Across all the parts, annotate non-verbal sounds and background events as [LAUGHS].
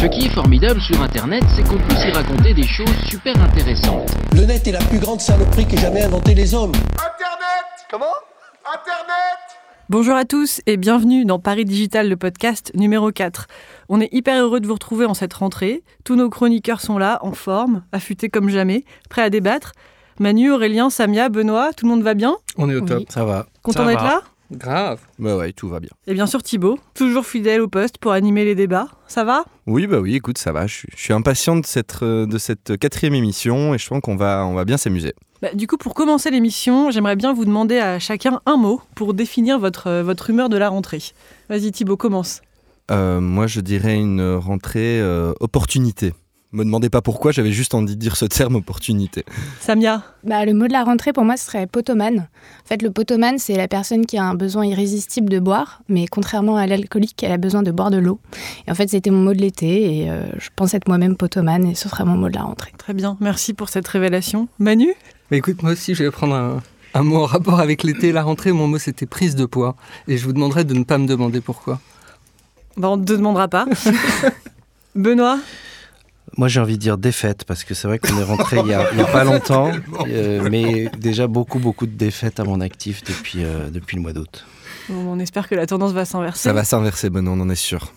Ce qui est formidable sur Internet, c'est qu'on peut s'y raconter des choses super intéressantes. Le net est la plus grande saloperie qu'ait jamais inventé les hommes. Internet Comment? Internet Bonjour à tous et bienvenue dans Paris Digital, le podcast numéro 4. On est hyper heureux de vous retrouver en cette rentrée. Tous nos chroniqueurs sont là, en forme, affûtés comme jamais, prêts à débattre. Manu, Aurélien, Samia, Benoît, tout le monde va bien? On est au Oui. top. Ça va. Content d'être là? Grave. Bah ouais, tout va bien. Et bien sûr Thibaut, toujours fidèle au poste pour animer les débats. Ça va? Oui, bah oui, écoute, ça va. Je suis, je suis impatient de cette, euh, de cette quatrième émission et je pense qu'on va, on va bien s'amuser. Bah, Du coup, pour commencer l'émission, j'aimerais bien vous demander à chacun un mot pour définir votre, euh, votre humeur de la rentrée. Vas-y Thibaut, commence. Euh, moi, je dirais une rentrée euh, opportunité. Me demandez pas pourquoi, j'avais juste envie de dire ce terme opportunité. Samia Bah, le mot de la rentrée pour moi ce serait potomane. En fait, le potomane, c'est la personne qui a un besoin irrésistible de boire, mais contrairement à l'alcoolique, elle a besoin de boire de l'eau. Et en fait, c'était mon mot de l'été et euh, je pense être moi-même potomane et ce sera mon mot de la rentrée. Très bien, merci pour cette révélation. Manu? Mais écoute, moi aussi, je vais prendre un, un mot en rapport avec l'été et la rentrée. Mon mot, c'était prise de poids. Et je vous demanderai de ne pas me demander pourquoi. bah, On ne te demandera pas. [LAUGHS] Benoît? Moi, j'ai envie de dire défaite parce que c'est vrai qu'on est rentré il y a, pas [LAUGHS] longtemps, euh, mais déjà beaucoup, beaucoup de défaites à mon actif depuis, euh, depuis le mois d'août. Bon, On espère que la tendance va s'inverser. Ça va s'inverser, Benoît, on en est sûr.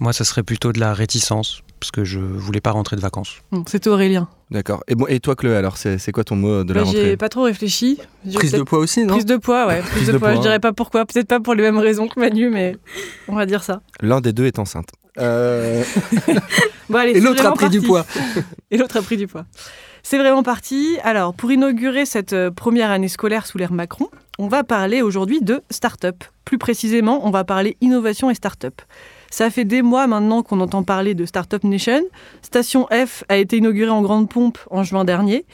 Moi, ça serait plutôt de la réticence, parce que je voulais pas rentrer de vacances. Bon, C'est Aurélien. D'accord. Et, bon, et toi, Chloé, alors, c'est c'est quoi ton mot de la Bah, J'ai rentrée? pas trop réfléchi. Prise de poids aussi, non? Prise de poids, ouais. Prise, de, poids. Je dirais pas pourquoi. Peut-être pas pour les mêmes raisons que Manu, mais on va dire ça. L'un des deux est enceinte. Euh, [LAUGHS] Bon, allez, Et l'autre a pris du poids. [LAUGHS] Et l'autre a pris du poids. C'est vraiment parti. Alors, pour inaugurer cette euh, première année scolaire sous l'ère Macron, on va parler aujourd'hui de start-up. Plus précisément, on va parler innovation et start-up. Ça fait des mois maintenant qu'on entend parler de Startup Nation. Station F a été inaugurée en grande pompe en juin dernier.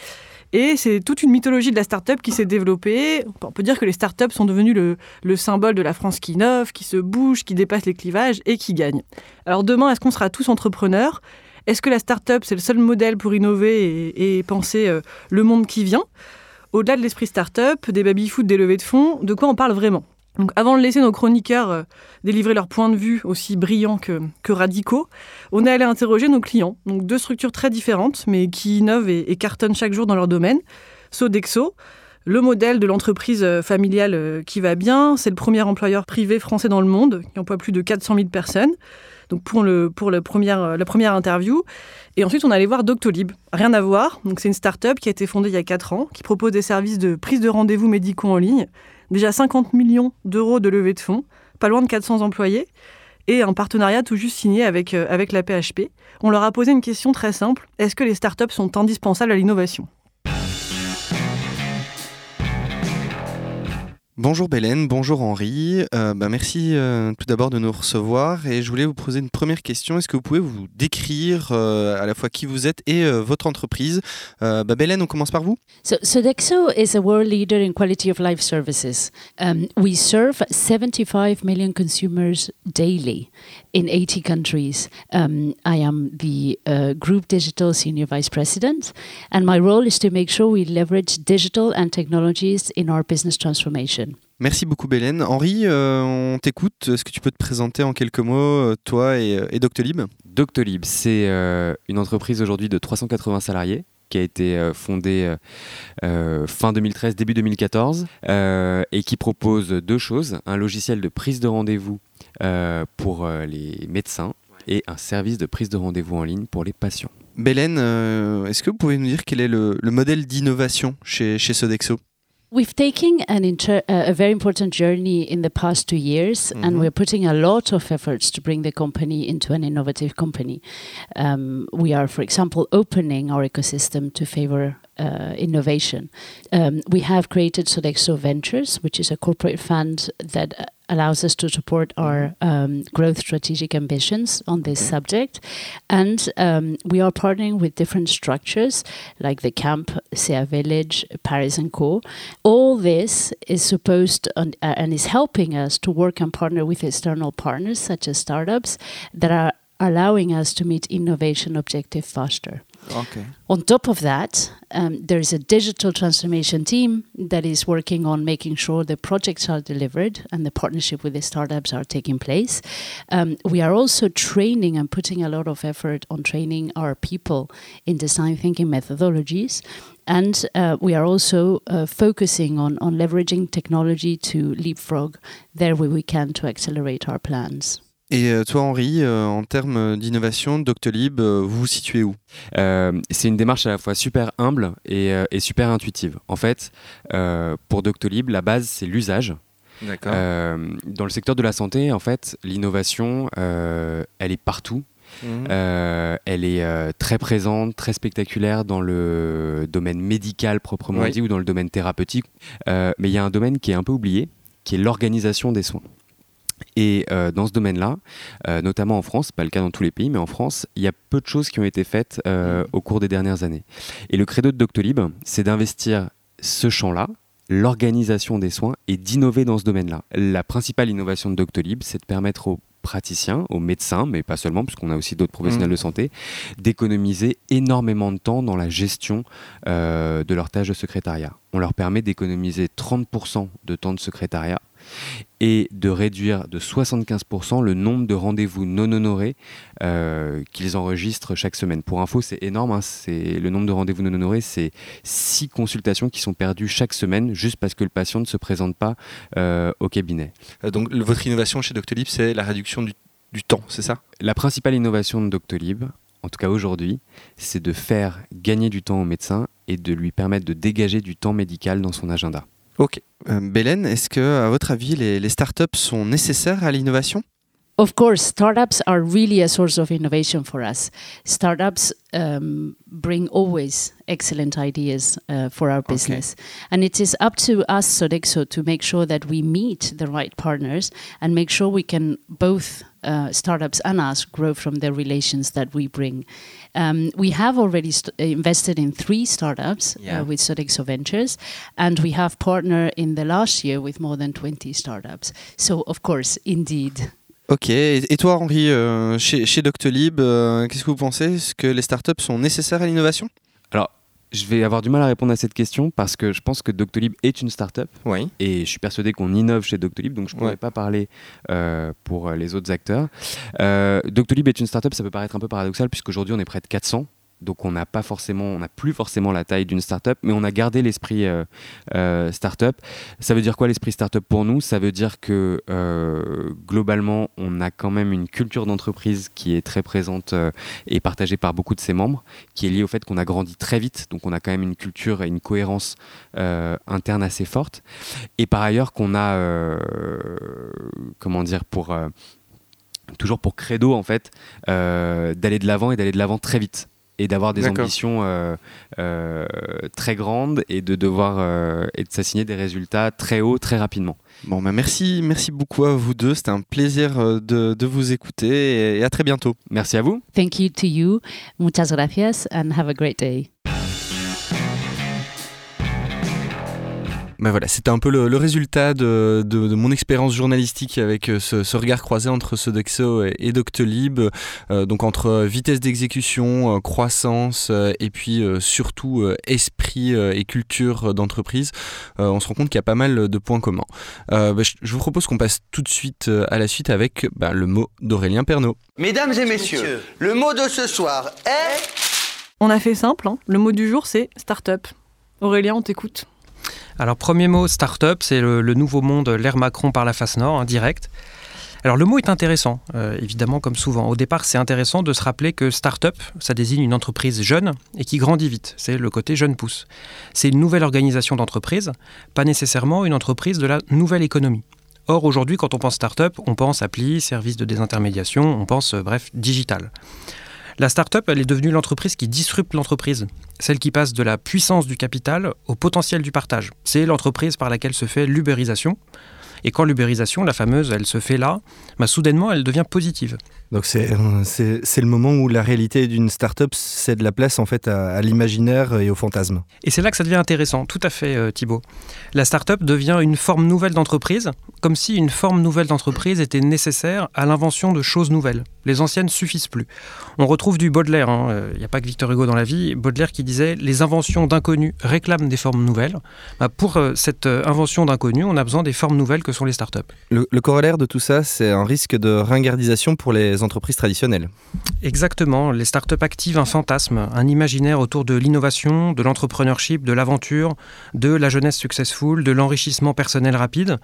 Et c'est toute une mythologie de la start-up qui s'est développée. On peut dire que les start-up sont devenues le, le symbole de la France qui innove, qui se bouge, qui dépasse les clivages et qui gagne. Alors demain, est-ce qu'on sera tous entrepreneurs? Est-ce que la start-up, c'est le seul modèle pour innover et, et penser euh, le monde qui vient? Au-delà de l'esprit start-up, des baby-foot, des levées de fonds, de quoi on parle vraiment? Donc, avant de laisser nos chroniqueurs euh, délivrer leur point de vue aussi brillants que, que radicaux, on est allé interroger nos clients. Donc, deux structures très différentes, mais qui innovent et, et cartonnent chaque jour dans leur domaine. Sodexo, le modèle de l'entreprise euh, familiale euh, qui va bien. C'est le premier employeur privé français dans le monde, qui emploie plus de 400 000 personnes. Donc pour, la première interview. Et ensuite, on allait voir Doctolib. Rien à voir. Donc c'est une start-up qui a été fondée il y a 4 ans, qui propose des services de prise de rendez-vous médicaux en ligne. Déjà 50 millions d'euros de levée de fonds, pas loin de 400 employés. Et un partenariat tout juste signé avec, euh, avec la PHP. On leur a posé une question très simple. Est-ce que les startups sont indispensables à l'innovation? Bonjour Bélène, bonjour Henri. Euh, bah, merci euh, tout d'abord de nous recevoir et je voulais vous poser une première question. Est-ce que vous pouvez vous décrire euh, à la fois qui vous êtes et votre entreprise? Bah, Bélène, on commence par vous So, Sodexo is a world leader in quality of life services. Um, we serve 75 million consumers daily in 80 countries. Um, I am the uh, Group Digital Senior Vice President, and my role is to make sure we leverage digital and technologies in our business transformation. Merci beaucoup Bélène. Henri, euh, on t'écoute. Est-ce que tu peux te présenter en quelques mots, euh, toi et, et Doctolib? Doctolib, c'est euh, une entreprise aujourd'hui de 380 salariés qui a été euh, fondée euh, euh, fin 2013, début 2014, euh, et qui propose deux choses, un logiciel de prise de rendez-vous euh, pour euh, les médecins et un service de prise de rendez-vous en ligne pour les patients. Bélène, euh, est-ce que vous pouvez nous dire quel est le, le modèle d'innovation chez, chez Sodexo? We've taken an inter- uh, a very important journey in the past two years, and Mhm. we're putting a lot of efforts to bring the company into an innovative company. Um, we are, for example, opening our ecosystem to favor uh, innovation. Um, we have created Sodexo Ventures, which is a corporate fund that uh, allows us to support our um, growth strategic ambitions on this subject. And um, we are partnering with different structures like the Camp, SEA Village, Paris and Co. All this is supposed and, uh, and is helping us to work and partner with external partners such as startups that are allowing us to meet innovation objective faster. Okay. On top of that, um, there is a digital transformation team that is working on making sure the projects are delivered and the partnership with the startups are taking place. Um, we are also training and putting a lot of effort on training our people in design thinking methodologies. And uh, we are also uh, focusing on, on leveraging technology to leapfrog there where we can to accelerate our plans. Et euh, toi, Henri, euh, en termes d'innovation, Doctolib, euh, vous vous situez où? Euh, c'est une démarche à la fois super humble et, euh, et super intuitive. En fait, euh, pour Doctolib, la base, c'est l'usage. D'accord. Euh, dans le secteur de la santé, en fait, l'innovation, euh, elle est partout. Mhm. Euh, elle est euh, très présente, très spectaculaire dans le domaine médical proprement Oui. dit ou dans le domaine thérapeutique. Euh, mais il y a un domaine qui est un peu oublié, qui est l'organisation des soins. Et euh, dans ce domaine-là, euh, notamment en France, pas le cas dans tous les pays, mais en France, il y a peu de choses qui ont été faites euh, au cours des dernières années. Et le credo de Doctolib, c'est d'investir ce champ-là, l'organisation des soins, et d'innover dans ce domaine-là. La principale innovation de Doctolib, c'est de permettre aux praticiens, aux médecins, mais pas seulement, puisqu'on a aussi d'autres professionnels Mhm. de santé, d'économiser énormément de temps dans la gestion de leurs tâches de secrétariat. On leur permet d'économiser 30% de temps de secrétariat et de réduire de 75% le nombre de rendez-vous non honorés euh, qu'ils enregistrent chaque semaine. Pour info, c'est énorme. hein, c'est le nombre de rendez-vous non honorés, c'est six consultations qui sont perdues chaque semaine juste parce que le patient ne se présente pas euh, au cabinet. Euh, Donc, le- votre innovation chez Doctolib, c'est la réduction du, du temps, c'est ça? La principale innovation de Doctolib, en tout cas aujourd'hui, c'est de faire gagner du temps au médecin et de lui permettre de dégager du temps médical dans son agenda. Ok. Euh, Bélène, est-ce que, à votre avis, les, les startups sont nécessaires à l'innovation? Of course, startups are really a source of innovation for us. Startups um, bring always excellent ideas uh, for our business. And it is up to us, Sodexo, to make sure that we meet the right partners and make sure we can both uh, startups and us grow from the relations that we bring. Um, we have already st- invested in three startups Yeah. uh, with Sodexo Ventures, and we have partnered in the last year with more than 20 startups. So, of course, indeed. Ok. Et, toi, Henri, euh, chez, chez Doctolib, euh, qu'est-ce que vous pensez? Est-ce que les startups sont nécessaires à l'innovation? Alors, je vais avoir du mal à répondre à cette question parce que je pense que Doctolib est une start-up Oui. et je suis persuadé qu'on innove chez Doctolib, donc je ne pourrais Ouais. pas parler euh, pour les autres acteurs. Doctolib est une start-up, ça peut paraître un peu paradoxal puisqu'aujourd'hui on est près de 400. Donc on n'a pas forcément, on n'a plus forcément la taille d'une start-up, mais on a gardé l'esprit euh, euh, start-up. Ça veut dire quoi l'esprit start-up pour nous? Ça veut dire que euh, globalement, on a quand même une culture d'entreprise qui est très présente et partagée par beaucoup de ses membres, qui est liée au fait qu'on a grandi très vite, donc on a quand même une culture et une cohérence interne assez forte. Et par ailleurs qu'on a, comment dire, pour toujours pour credo en fait, d'aller de l'avant et d'aller de l'avant très vite et d'avoir des ambitions euh, euh, très grandes et de devoir euh, et de s'assigner des résultats très hauts très rapidement. Bon, bah merci, merci beaucoup à vous deux. C'était un plaisir de, de vous écouter et, et à très bientôt. Merci à vous. Thank you to you. Muchas gracias and have a great day. Bah voilà, c'était un peu le, le résultat de, de- de mon expérience journalistique avec euh, ce, ce regard croisé entre Sodexo et, et Doctolib, euh, donc entre vitesse d'exécution, euh, croissance euh, et puis euh, surtout euh, esprit euh, et culture d'entreprise. Euh, on se rend compte qu'il y a pas mal de points communs. Euh, bah, je, je vous propose qu'on passe tout de suite euh, à la suite avec bah, le mot d'Aurélien Pernaud. Mesdames et messieurs, le mot de ce soir est... On a fait simple, hein. le mot du jour c'est start-up. Aurélien, on t'écoute. Alors, premier mot, start-up, c'est le, nouveau monde, l'ère Macron par la face nord, hein, direct. Alors, le mot est intéressant, euh, évidemment, comme souvent. Au départ, c'est intéressant de se rappeler que start-up, ça désigne une entreprise jeune et qui grandit vite. C'est le côté jeune pousse. C'est une nouvelle organisation d'entreprise, pas nécessairement une entreprise de la nouvelle économie. Or, aujourd'hui, quand on pense start-up, on pense appli, service de désintermédiation, on pense, euh, bref, digital. La start-up, elle est devenue l'entreprise qui disrupte l'entreprise, celle qui passe de la puissance du capital au potentiel du partage. C'est l'entreprise par laquelle se fait l'ubérisation. Et quand l'ubérisation, la fameuse, elle se fait là, bah, soudainement, elle devient positive. Donc c'est le moment où la réalité d'une start-up cède la place en fait à, l'imaginaire et au fantasme. Et c'est là que ça devient intéressant, tout à fait euh, Thibault. La start-up devient une forme nouvelle d'entreprise, comme si une forme nouvelle d'entreprise était nécessaire à l'invention de choses nouvelles. Les anciennes suffisent plus. On retrouve du Baudelaire, il hein. n'y euh, a pas que Victor Hugo dans la vie, Baudelaire qui disait les inventions d'inconnus réclament des formes nouvelles. Bah, pour euh, cette invention d'inconnus, on a besoin des formes nouvelles que sont les start-up. Le, le corollaire de tout ça, c'est un risque de ringardisation pour les entreprises. Exactement, les startups activent un fantasme, un imaginaire autour de l'innovation, de l'entrepreneurship, de l'aventure, de la jeunesse successful, de l'enrichissement personnel rapide.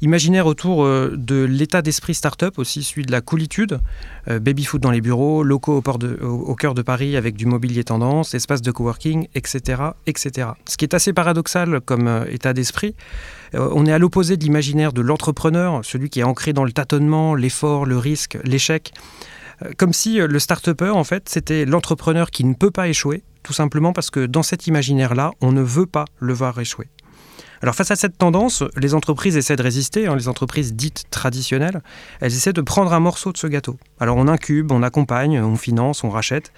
Imaginaire autour euh, de l'état d'esprit startup, aussi celui de la coolitude, euh, baby-foot dans les bureaux, locaux au, cœur de Paris avec du mobilier tendance, espace de coworking, etc., etc. Ce qui est assez paradoxal comme euh, état d'esprit, on est à l'opposé de l'imaginaire de l'entrepreneur, celui qui est ancré dans le tâtonnement, l'effort, le risque, l'échec. Euh, comme si euh, le start-upper, en fait, c'était l'entrepreneur qui ne peut pas échouer, tout simplement parce que dans cet imaginaire-là, on ne veut pas le voir échouer. Face à cette tendance, les entreprises essaient de résister, hein, les entreprises dites traditionnelles, elles essaient de prendre un morceau de ce gâteau. Alors on incube, on accompagne, on finance, on rachète,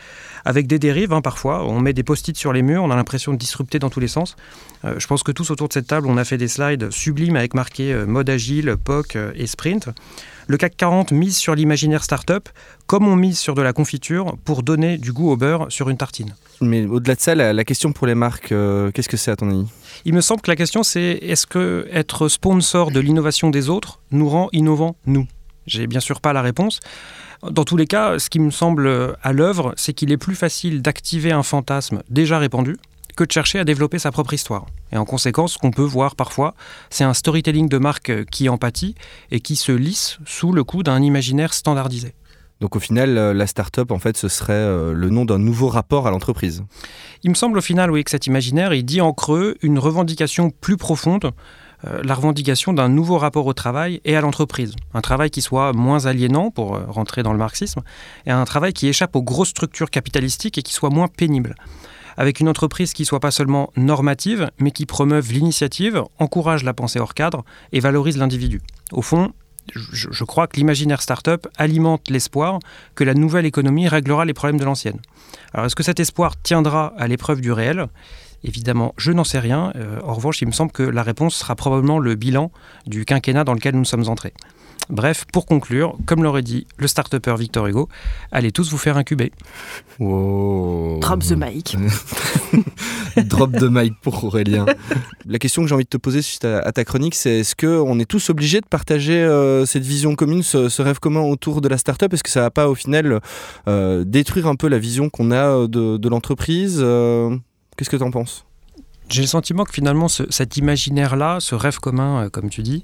avec des dérives hein, parfois, on met des post-it sur les murs, on a l'impression de disrupter dans tous les sens. Euh, je pense que tous autour de cette table, on a fait des slides sublimes avec marqué mode agile, POC et sprint. Le CAC 40 mise sur l'imaginaire startup comme on mise sur de la confiture pour donner du goût au beurre sur une tartine. Mais au-delà de ça, la, question pour les marques, euh, qu'est-ce que c'est à ton avis? Il me semble que la question c'est est-ce que être sponsor de l'innovation des autres nous rend innovants nous? J'ai bien sûr pas la réponse. Dans tous les cas, ce qui me semble à l'œuvre, c'est qu'il est plus facile d'activer un fantasme déjà répandu, que de chercher à développer sa propre histoire. Et en conséquence, ce qu'on peut voir parfois, c'est un storytelling de marque qui empathie et qui se lisse sous le coup d'un imaginaire standardisé. Donc au final, euh, la start-up, en fait, ce serait euh, le nom d'un nouveau rapport à l'entreprise. Il me semble au final, oui, que cet imaginaire, il dit en creux une revendication plus profonde, euh, la revendication d'un nouveau rapport au travail et à l'entreprise. Un travail qui soit moins aliénant, pour rentrer dans le marxisme, et un travail qui échappe aux grosses structures capitalistiques et qui soit moins pénible avec une entreprise qui soit pas seulement normative, mais qui promeuve l'initiative, encourage la pensée hors cadre et valorise l'individu. Au fond, je, crois que l'imaginaire start-up alimente l'espoir que la nouvelle économie réglera les problèmes de l'ancienne. Alors est-ce que cet espoir tiendra à l'épreuve du réel? Évidemment, je n'en sais rien. Euh, en revanche, il me semble que la réponse sera probablement le bilan du quinquennat dans lequel nous sommes entrés. Bref, pour conclure, comme l'aurait dit le start Victor Hugo, allez tous vous faire incuber. Drop the mic. [LAUGHS] Drop the mic pour Aurélien. La question que j'ai envie de te poser suite à, ta chronique, c'est est-ce qu'on est tous obligés de partager euh, cette vision commune, ce, rêve commun autour de la start-up? Est-ce que ça va pas au final euh, détruire un peu la vision qu'on a euh, de, l'entreprise Qu'est-ce que tu en penses? J'ai le sentiment que finalement cet imaginaire-là, ce rêve commun, comme tu dis,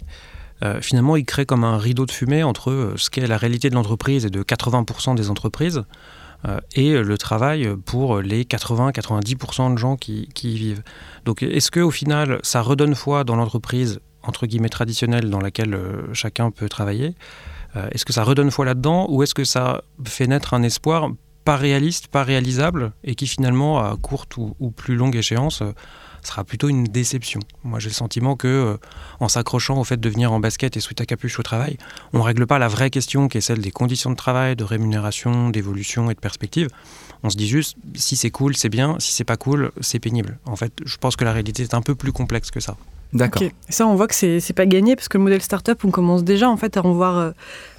euh, finalement, il crée comme un rideau de fumée entre euh, ce qu'est la réalité de l'entreprise et de 80% des entreprises euh, et le travail pour les 80-90% de gens qui, y vivent. Donc, est-ce qu'au final, ça redonne foi dans l'entreprise, entre guillemets, traditionnelle dans laquelle chacun peut travailler Est-ce que ça redonne foi là-dedans ou est-ce que ça fait naître un espoir pas réaliste, pas réalisable et qui finalement, à courte ou, ou plus longue échéance, sera plutôt une déception. Moi, j'ai le sentiment que, euh, en s'accrochant au fait de venir en basket et sous ta capuche au travail, on ne règle pas la vraie question qui est celle des conditions de travail, de rémunération, d'évolution et de perspective. On se dit juste, si c'est cool, c'est bien, si c'est pas cool, c'est pénible. En fait, je pense que la réalité est un peu plus complexe que ça. D'accord. Ça, on voit que c'est pas gagné parce que le modèle startup, on commence déjà en fait à en voir, euh,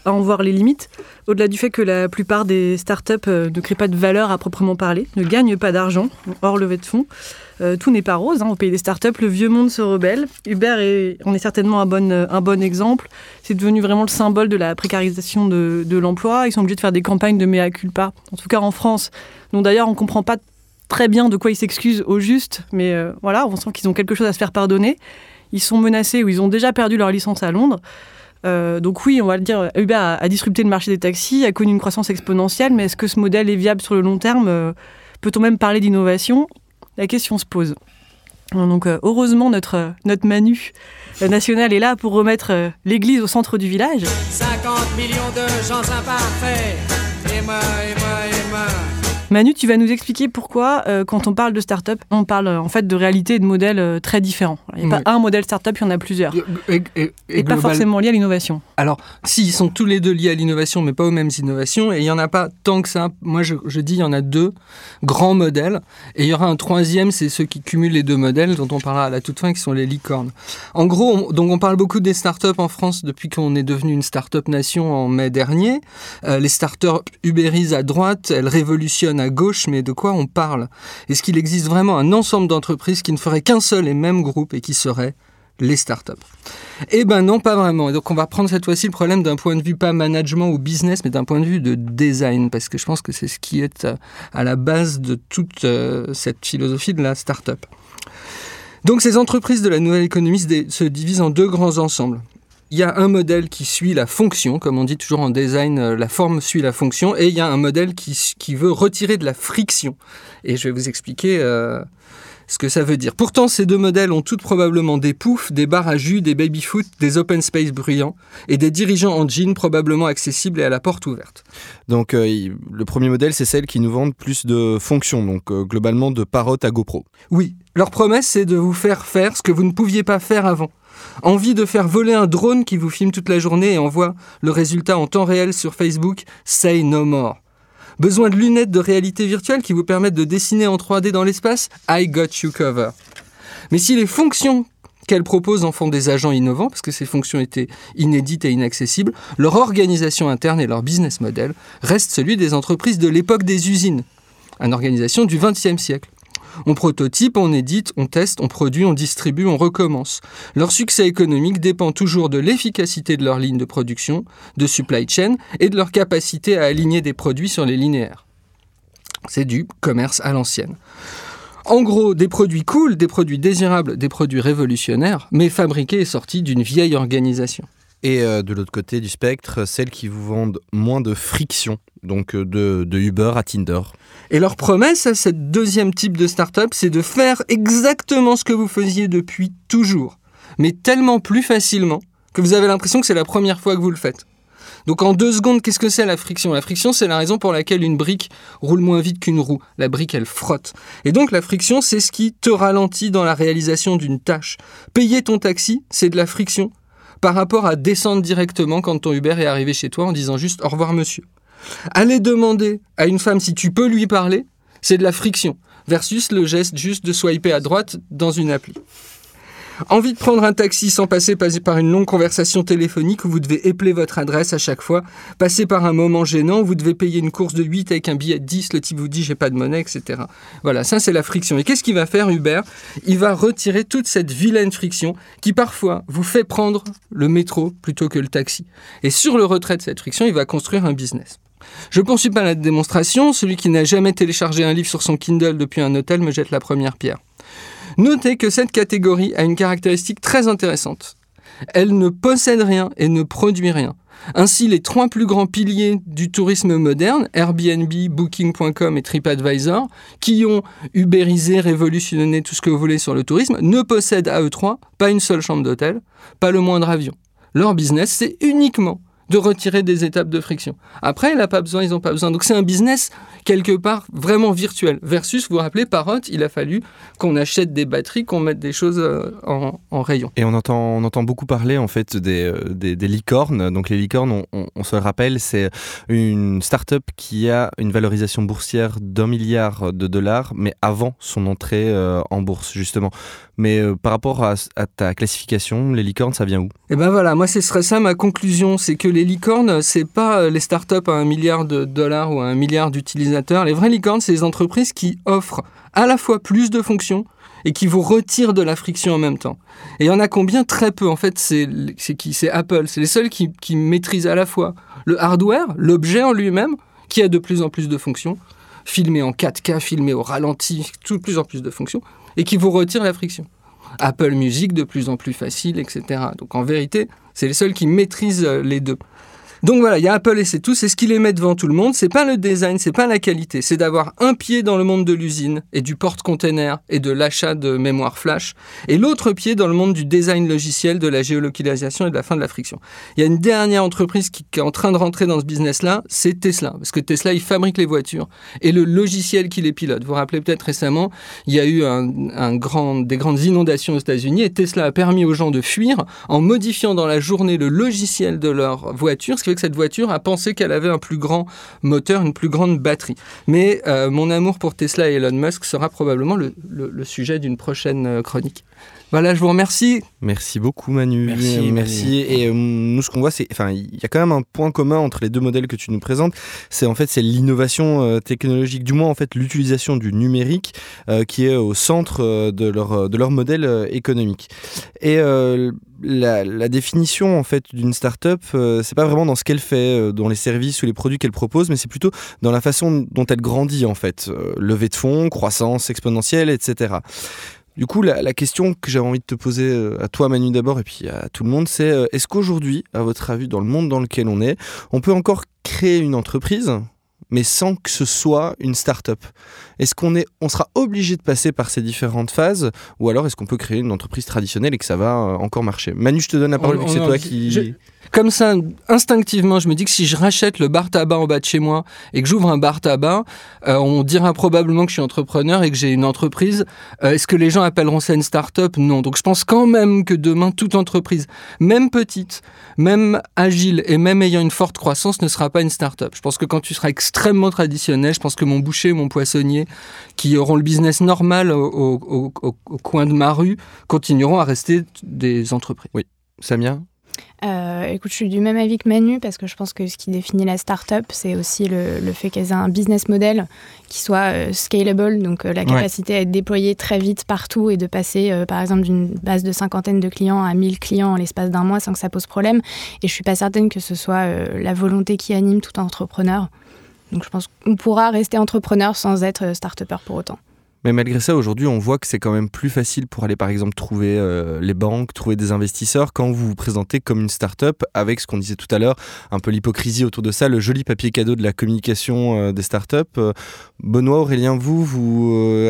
à en voir les limites. Au-delà du fait que la plupart des startups euh, ne créent pas de valeur à proprement parler, ne gagnent pas d'argent hors levée de fonds. Euh, tout n'est pas rose. Hein. Au pays des startups, le vieux monde se rebelle. Uber est, on est certainement un bon, un bon exemple. C'est devenu vraiment le symbole de la précarisation de, l'emploi. Ils sont obligés de faire des campagnes de mea culpa, en tout cas en France. Donc d'ailleurs, on ne comprend pas très bien de quoi ils s'excusent au juste, mais euh, voilà, on sent qu'ils ont quelque chose à se faire pardonner. Ils sont menacés ou ils ont déjà perdu leur licence à Londres. Euh, donc oui, on va le dire, Uber a, disrupté le marché des taxis, a connu une croissance exponentielle, mais est-ce que ce modèle est viable sur le long terme? Peut-on même parler d'innovation? La question se pose. Donc euh, heureusement, notre, notre Manu national est là pour remettre euh, l'église au centre du village. 50 millions de gens imparfaits, et moi, et moi, et moi. Manu, tu vas nous expliquer pourquoi, euh, quand on parle de start-up, on parle euh, en fait de réalité et de modèles euh, très différents. Il n'y a Oui. pas un modèle start-up, il y en a plusieurs. Et, et- Et, et pas forcément lié à l'innovation. Alors, si, ils sont tous les deux liés à l'innovation, mais pas aux mêmes innovations, et il n'y en a pas tant que ça. Moi, je, je dis, il y en a deux grands modèles, et il y aura un troisième, c'est ceux qui cumulent les deux modèles, dont on parlera à la toute fin, qui sont les licornes. En gros, on, donc on parle beaucoup des startups en France depuis qu'on est devenu une startup nation en mai dernier. Les startups ubérisent à droite, elles révolutionnent à gauche, mais de quoi on parle? Est-ce qu'il existe vraiment un ensemble d'entreprises qui ne feraient qu'un seul et même groupe et qui seraient les startups? Eh ben non, pas vraiment. Et donc on va prendre cette fois-ci le problème d'un point de vue pas management ou business, mais d'un point de vue de design, parce que je pense que c'est ce qui est euh, à la base de toute euh, cette philosophie de la startup. Donc ces entreprises de la nouvelle économie se divisent en deux grands ensembles. Il y a un modèle qui suit la fonction, comme on dit toujours en design, euh, la forme suit la fonction, et il y a un modèle qui, qui veut retirer de la friction. Et je vais vous expliquer euh, ce que ça veut dire. Pourtant, ces deux modèles ont toutes probablement des poufs, des bars à jus, des baby-foot, des open space bruyants et des dirigeants en jean probablement accessibles et à la porte ouverte. Donc euh, le premier modèle, c'est celle qui nous vendent plus de fonctions, donc euh, globalement de parotte à GoPro. Oui, leur promesse, c'est de vous faire faire ce que vous ne pouviez pas faire avant. Envie de faire voler un drone qui vous filme toute la journée et envoie le résultat en temps réel sur Facebook, say no more. Besoin de lunettes de réalité virtuelle qui vous permettent de dessiner en 3D dans l'espace? I got you cover. Mais si les fonctions qu'elles proposent en font des agents innovants, parce que ces fonctions étaient inédites et inaccessibles, leur organisation interne et leur business model restent celui des entreprises de l'époque des usines, une organisation du XXe siècle. On prototype, on édite, on teste, on produit, on distribue, on recommence. Leur succès économique dépend toujours de l'efficacité de leur ligne de production, de supply chain et de leur capacité à aligner des produits sur les linéaires. C'est du commerce à l'ancienne. En gros, des produits cool, des produits désirables, des produits révolutionnaires, mais fabriqués et sortis d'une vieille organisation. Et euh, de l'autre côté du spectre, celles qui vous vendent moins de friction, donc euh, de, de Uber à Tinder. Et leur promesse à cette deuxième type de start-up, c'est de faire exactement ce que vous faisiez depuis toujours, mais tellement plus facilement que vous avez l'impression que c'est la première fois que vous le faites. Donc en deux secondes, qu'est-ce que c'est la friction? La friction, c'est la raison pour laquelle une brique roule moins vite qu'une roue. La brique, elle frotte. Et donc la friction, c'est ce qui te ralentit dans la réalisation d'une tâche. Payer ton taxi, c'est de la friction par rapport à descendre directement quand ton Uber est arrivé chez toi en disant juste au revoir monsieur. Aller demander à une femme si tu peux lui parler, c'est de la friction, versus le geste juste de swiper à droite dans une appli. Envie de prendre un taxi sans passer par une longue conversation téléphonique où vous devez épeler votre adresse à chaque fois, passer par un moment gênant où vous devez payer une course de 8 avec un billet de 10, le type vous dit j'ai pas de monnaie, etc. Voilà, ça c'est la friction. Et qu'est-ce qu'il va faire Uber Il va retirer toute cette vilaine friction qui parfois vous fait prendre le métro plutôt que le taxi. Et sur le retrait de cette friction, il va construire un business. Je ne poursuis pas la démonstration, celui qui n'a jamais téléchargé un livre sur son Kindle depuis un hôtel me jette la première pierre. Notez que cette catégorie a une caractéristique très intéressante. Elle ne possède rien et ne produit rien. Ainsi, les trois plus grands piliers du tourisme moderne, Airbnb, Booking.com et TripAdvisor, qui ont ubérisé, révolutionné tout ce que vous voulez sur le tourisme, ne possèdent à eux trois pas une seule chambre d'hôtel, pas le moindre avion. Leur business, c'est uniquement de retirer des étapes de friction. Après, il n'a pas besoin, ils n'ont pas besoin. Donc c'est un business quelque part vraiment virtuel. Versus, vous vous rappelez, Parrot, il a fallu qu'on achète des batteries, qu'on mette des choses euh, en, en, rayon. Et on entend, on entend beaucoup parler en fait des, euh, des, licornes. Donc les licornes, on se le rappelle, c'est une start-up qui a une valorisation boursière d'un milliard de dollars, mais avant son entrée euh, en bourse justement. Mais euh, par rapport à, ta classification, les licornes, ça vient où? Eh ben voilà, moi ce serait ça ma conclusion, c'est que les licornes, c'est pas les startups à un milliard de dollars ou à un milliard d'utilisateurs. Les vraies licornes, c'est les entreprises qui offrent à la fois plus de fonctions et qui vous retirent de la friction en même temps. Et il y en a combien? Très peu. En fait, c'est Apple. C'est les seuls qui, qui maîtrisent à la fois le hardware, l'objet en lui-même, qui a de plus en plus de fonctions, filmé en 4K, filmé au ralenti, tout plus en plus de fonctions, et qui vous retire la friction. Apple Music de plus en plus facile, etc. Donc en vérité, c'est les seuls qui maîtrisent les deux. Donc voilà, il y a Apple et c'est tout, c'est ce qui les met devant tout le monde. C'est pas le design, c'est pas la qualité, c'est d'avoir un pied dans le monde de l'usine et du porte-container et de l'achat de mémoire flash, et l'autre pied dans le monde du design logiciel, de la géolocalisation et de la fin de la friction. Il y a une dernière entreprise qui, est en train de rentrer dans ce business-là, c'est Tesla, parce que Tesla, il fabrique les voitures et le logiciel qui les pilote. Vous vous rappelez peut-être récemment, il y a eu un, grand, des grandes inondations aux États-Unis et Tesla a permis aux gens de fuir en modifiant dans la journée le logiciel de leur voiture, cette voiture a pensé qu'elle avait un plus grand moteur, une plus grande batterie. Mais euh, mon amour pour Tesla et Elon Musk sera probablement le, le- le sujet d'une prochaine euh, chronique. Voilà, je vous remercie. Merci beaucoup Manu. Merci, Euh, merci. Et euh, nous, ce qu'on voit, c'est, enfin, il y a quand même un point commun entre les deux modèles que tu nous présentes. C'est en fait, c'est l'innovation euh, technologique, du moins en fait, l'utilisation du numérique euh, qui est au centre euh, de leur de leur modèle euh, économique. Et euh, la, la définition en fait d'une start-up, euh, c'est pas vraiment dans ce qu'elle fait, euh, dans les services ou les produits qu'elle propose, mais c'est plutôt dans la façon dont elle grandit en fait. Euh, levée de fonds, croissance exponentielle, etc. Du coup, la, la question que j'avais envie de te poser euh, à toi, Manu, d'abord, et puis à tout le monde, c'est euh, est-ce qu'aujourd'hui, à votre avis, dans le monde dans lequel on est, on peut encore créer une entreprise, mais sans que ce soit une start-up? Est-ce qu'on est, on sera obligé de passer par ces différentes phases, ou alors est-ce qu'on peut créer une entreprise traditionnelle et que ça va euh, encore marcher? Manu, je te donne la parole, On- vu que c'est toi qui. je- Comme ça, instinctivement, je me dis que si je rachète le bar tabac en bas de chez moi et que j'ouvre un bar tabac, euh, on dira probablement que je suis entrepreneur et que j'ai une entreprise. Euh, Est-ce que les gens appelleront ça une start-up? Non. Donc je pense quand même que demain, toute entreprise, même petite, même agile et même ayant une forte croissance, ne sera pas une start-up. Je pense que quand tu seras extrêmement traditionnel, je pense que mon boucher, mon poissonnier, qui auront le business normal au, au- coin de ma rue, continueront à rester des entreprises. Oui. Samia? Euh, écoute, je suis du même avis que Manu parce que je pense que ce qui définit la start-up, c'est aussi le, le fait qu'elles aient un business model qui soit euh, scalable, donc euh, la Ouais. capacité à être déployé très vite partout et de passer, par exemple, d'une base de cinquantaine de clients à 1000 clients en l'espace d'un mois sans que ça pose problème. Et je suis pas certaine que ce soit la volonté qui anime tout entrepreneur. Donc je pense qu'on pourra rester entrepreneur sans être start-upper pour autant. Mais malgré ça, aujourd'hui, on voit que c'est quand même plus facile pour aller, par exemple, trouver euh, les banques, trouver des investisseurs quand vous vous présentez comme une start-up avec ce qu'on disait tout à l'heure, un peu l'hypocrisie autour de ça, le joli papier cadeau de la communication euh, des start-up. Euh, Benoît, Aurélien, vous,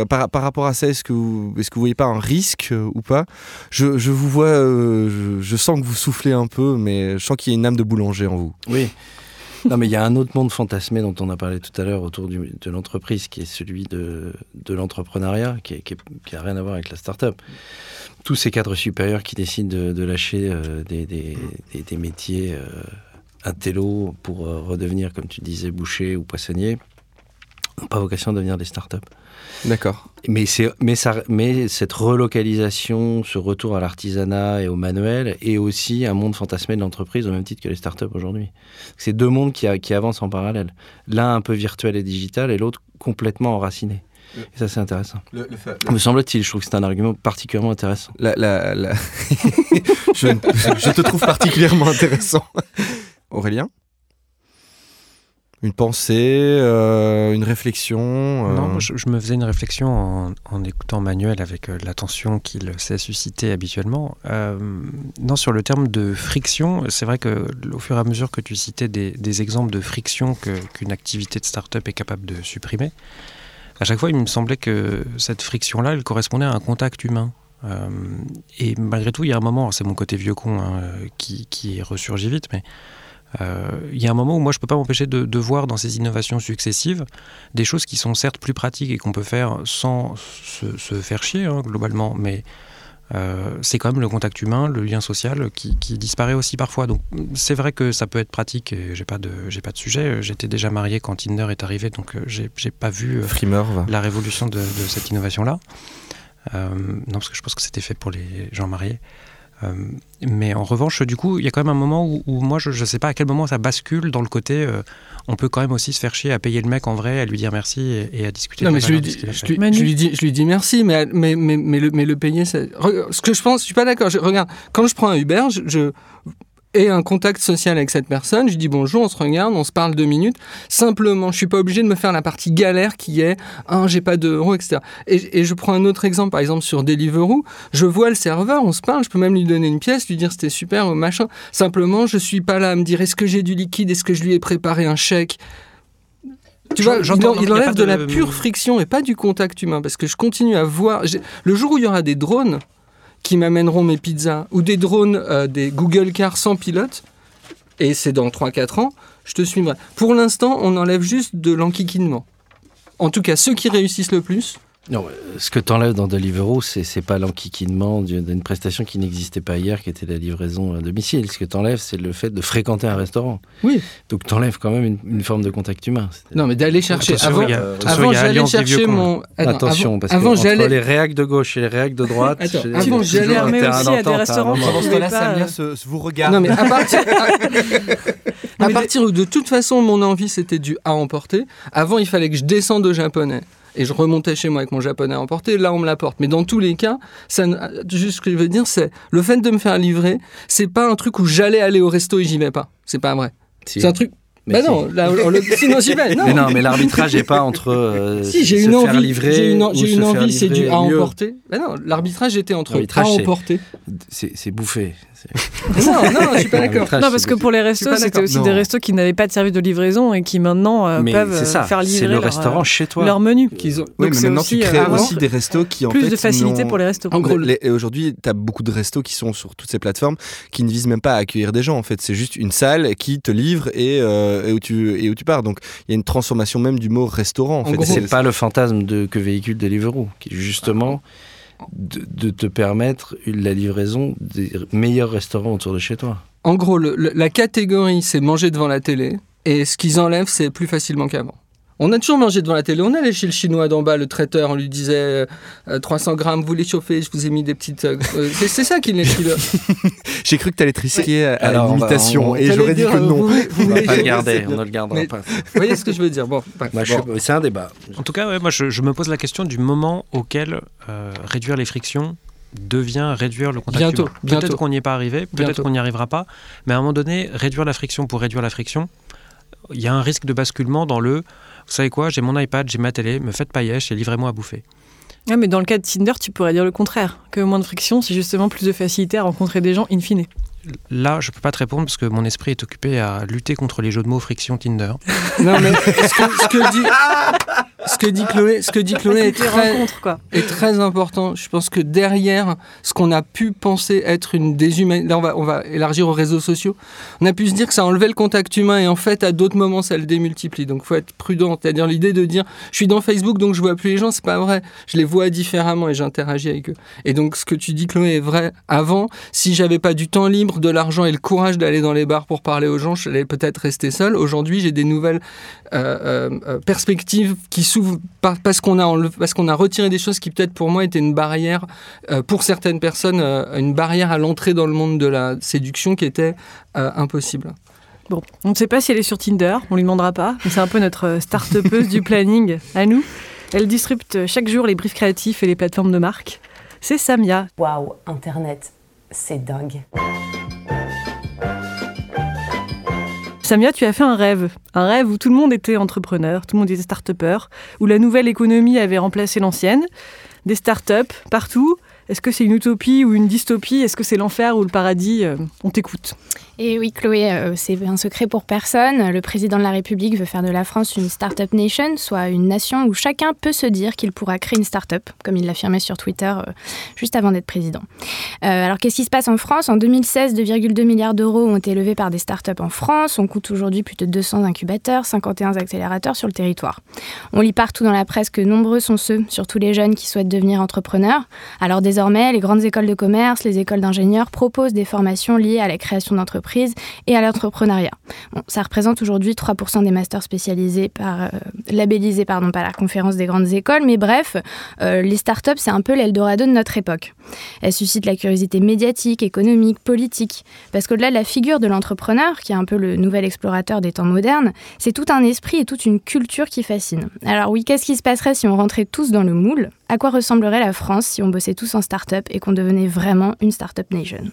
par, rapport à ça, est-ce que vous, vous voyez pas un risque ou pas? Je, vous vois, je sens que vous soufflez un peu, mais je sens qu'il y a une âme de boulanger en vous. Oui. Non, mais il y a un autre monde fantasmé dont on a parlé tout à l'heure autour de l'entreprise, qui est celui de, l'entrepreneuriat, qui n'a rien à voir avec la start-up. Tous ces cadres supérieurs qui décident de, lâcher euh, des, métiers euh, intello pour euh, redevenir, comme tu disais, boucher ou poissonnier, n'ont pas vocation à devenir des start-up. D'accord. Mais, mais, ça, mais cette relocalisation, ce retour à l'artisanat et au manuel, est aussi un monde fantasmé de l'entreprise au même titre que les startups aujourd'hui. C'est deux mondes qui, avancent en parallèle. L'un un peu virtuel et digital et l'autre complètement enraciné. Et ça, c'est intéressant. Le- le fa- Me semble-t-il, je trouve que c'est un argument particulièrement intéressant. La, la, la- [LAUGHS] je, je te trouve particulièrement intéressant. [LAUGHS] Aurélien? Une pensée, euh, une réflexion euh, Non, je, me faisais une réflexion en, en écoutant Manuel avec euh, l'attention qu'il sait susciter habituellement. Non, sur le terme de friction, c'est vrai que au fur et à mesure que tu citais des, exemples de friction qu'une activité de start-up est capable de supprimer, à chaque fois, il me semblait que cette friction-là, elle correspondait à un contact humain. Et malgré tout, il y a un moment, c'est mon côté vieux con hein, qui, qui ressurgit vite, mais euh, il y a un moment où moi je peux pas m'empêcher de, de voir dans ces innovations successives des choses qui sont certes plus pratiques et qu'on peut faire sans se, se faire chier hein, globalement, mais euh, c'est quand même le contact humain, le lien social qui, qui disparaît aussi parfois. Donc c'est vrai que ça peut être pratique. et J'ai pas de j'ai pas de sujet. J'étais déjà marié quand Tinder est arrivé, donc euh, j'ai j'ai pas vu euh, la révolution de, de cette innovation là. non parce que je pense que c'était fait pour les gens mariés. Euh, mais en revanche, du coup, il y a quand même un moment où, où moi, je ne sais pas à quel moment ça bascule dans le côté, euh, on peut quand même aussi se faire chier à payer le mec en vrai, à lui dire merci et, et à discuter. Non, mais je lui, dis, je, lui, je lui dis, je lui dis merci, mais, mais, mais, mais, le, payer, ce que je pense, je suis pas d'accord. Regarde, quand je prends un Uber, je, ai un contact social avec cette personne, je dis bonjour, on se regarde, on se parle deux minutes. Simplement, je suis pas obligé de me faire la partie galère qui est ah, j'ai pas d'euros, etc. Et, et, je prends un autre exemple, par exemple sur Deliveroo, je vois le serveur, on se parle, je peux même lui donner une pièce, lui dire c'était super ou machin. Simplement, je suis pas là à me dire est-ce que j'ai du liquide, est-ce que je lui ai préparé un chèque. Tu vois, il, il enlève de, de la pure friction et pas du contact humain parce que je continue à voir. Le jour où il y aura des drones qui m'amèneront mes pizzas ou des drones, euh, des Google Cars sans pilote, et c'est dans 3-4 ans, je te suivrai. Pour l'instant, on enlève juste de l'enquiquinement. En tout cas, ceux qui réussissent le plus, non, ce que tu enlèves dans Deliveroo, c'est, c'est pas l'enquiquinement d'une prestation qui n'existait pas hier, qui était la livraison à domicile. Ce que tu enlèves, c'est le fait de fréquenter un restaurant. Oui. Donc tu enlèves quand même une, une, forme de contact humain. Non, mais d'aller chercher. Attention, avant, a, avant j'allais chercher mon. Attends, attention, avant, parce avant, que j'allais... entre les réacs de gauche et les réacs de droite. Attends, j'ai- avant, j'allais aussi à des restaurants. Pendant ce temps-là, pas, Samia euh, se, se vous regarde. Non, mais à [LAUGHS] partir [LAUGHS] où de toute façon mon envie c'était du à emporter, avant il fallait que je descende au japonais. Et je remontais chez moi avec mon japonais à emporter, là on me l'apporte. Mais dans tous les cas, ça, juste ce que je veux dire, c'est le fait de me faire livrer, c'est pas un truc où j'allais aller au resto et j'y vais pas. C'est pas vrai. Si. C'est un truc. Mais bah non, là, on le- sinon j'y vais. Non. Mais non, mais l'arbitrage n'est pas entre euh, [LAUGHS] Si j'ai se une faire envie, livrer j'ai une, j'ai se faire envie, c'est du à mieux. emporter. Bah non, l'arbitrage était entre à emporter. C'est bouffé. Non, non, je suis pas d'accord. Non, parce que pour les restos, c'était aussi Non. des restos qui n'avaient pas de service de livraison et qui maintenant euh, Mais peuvent euh, ça, faire livrer c'est le leur, restaurant euh, chez toi. leur menu. Qu'ils ont- Oui, Donc mais c'est maintenant aussi, tu euh, crées aussi des restos qui en plus fait de facilité pour les restos. En gros, aujourd'hui, tu as beaucoup de restos qui sont sur toutes ces plateformes qui ne visent même pas à accueillir des gens. En fait, c'est juste une salle qui te livre et, euh, et où, tu, et où tu pars. Donc, il y a une transformation même du mot restaurant. En, En fait. gros, C'est- pas le fantasme de, que véhicule Deliveroo, qui justement de, te permettre la livraison des meilleurs restaurants autour de chez toi. En gros, la catégorie, c'est manger devant la télé. Et ce qu'ils enlèvent, c'est plus facilement qu'avant. On a toujours mangé devant la télé. On allait chez le chinois d'en bas, le traiteur, on lui disait euh, euh, 300 grammes, vous les chauffez, je vous ai mis des petites. euh, euh, c'est c'est ça qu'il est. [LAUGHS] J'ai cru que tu allais te risquer à- à l'imitation on- et j'aurais dit dire, que euh, non. vous voulez- vous On va voulez- pas [LAUGHS] le garder, on ne le gardera Mais- pas. Vous voyez ce que je veux dire Bon, c'est un débat. En tout cas, ouais, moi, je, je me pose la question du moment auquel euh, réduire les frictions devient réduire le contact Bientôt, humain. bientôt. Peut-être qu'on n'y est pas arrivé, peut-être Bientôt. qu'on n'y arrivera pas, mais à un moment donné, réduire la friction pour réduire la friction, il y a un risque de basculement dans le vous savez quoi, j'ai mon iPad, j'ai ma télé, me faites paillèche et livrez-moi à bouffer. Ah, mais dans le cas de Tinder, tu pourrais dire le contraire. Que moins de friction, c'est justement plus de facilité à rencontrer des gens in fine. Là, je peux pas te répondre parce que mon esprit est occupé à lutter contre les jeux de mots friction Tinder. [LAUGHS] Non, mais ce que, ce que dit, ce que dit Chloé, ce que dit Chloé est très, rencontres, quoi. est très important. Je pense que derrière ce qu'on a pu penser être une déshumanisation, là on va, on va élargir aux réseaux sociaux, on a pu se dire que ça enlevait le contact humain et en fait à d'autres moments ça le démultiplie. Donc faut être prudent. C'est-à-dire l'idée de dire je suis dans Facebook donc je vois plus les gens, c'est pas vrai. Je les vois différemment et j'interagis avec eux. Et donc ce que tu dis Chloé est vrai. Avant, si j'avais pas du temps libre, de l'argent et le courage d'aller dans les bars pour parler aux gens, j'allais peut-être rester seul. Aujourd'hui j'ai des nouvelles euh, euh, euh, perspectives qui s'ouvrent par- parce qu'on a enlevé- parce qu'on a retiré des choses qui peut-être pour moi étaient une barrière euh, pour certaines personnes euh, une barrière à l'entrée dans le monde de la séduction qui était euh, impossible. Bon, on ne sait pas si elle est sur Tinder, on lui demandera pas. mais C'est un peu notre start-upeuse du planning à nous. Elle distribue chaque jour les briefs créatifs et les plateformes de marque. C'est Samia. Waouh, Internet, c'est dingue. Samia, tu as fait un rêve. Un rêve où tout le monde était entrepreneur, tout le monde était start-upper, où la nouvelle économie avait remplacé l'ancienne. Des start-up partout. Est-ce que c'est une utopie ou une dystopie? Est-ce que c'est l'enfer ou le paradis? Euh, On t'écoute. Et oui, Chloé, euh, c'est un secret pour personne. Le président de la République veut faire de la France une Startup Nation, soit une nation où chacun peut se dire qu'il pourra créer une start-up, comme il l'affirmait sur Twitter euh, juste avant d'être président. Euh, alors, qu'est-ce qui se passe en France? En 2016, 2,2 milliards d'euros ont été levés par des startups en France. On compte aujourd'hui plus de 200 incubateurs, 51 accélérateurs sur le territoire. On lit partout dans la presse que nombreux sont ceux, surtout les jeunes, qui souhaitent devenir entrepreneurs. Alors désormais, les grandes écoles de commerce, les écoles d'ingénieurs proposent des formations liées à la création d'entreprises et à l'entrepreneuriat. Ça représente aujourd'hui 3% des masters spécialisés par, euh, labellisés pardon, par la conférence des grandes écoles, mais bref, euh, les startups, c'est un peu l'Eldorado de notre époque. Elles suscitent la curiosité médiatique, économique, politique, parce qu'au-delà de la figure de l'entrepreneur, qui est un peu le nouvel explorateur des temps modernes, c'est tout un esprit et toute une culture qui fascine. Alors oui, qu'est-ce qui se passerait si on rentrait tous dans le moule? À quoi ressemblerait la France si on bossait tous en start-up et qu'on devenait vraiment une start-up nation?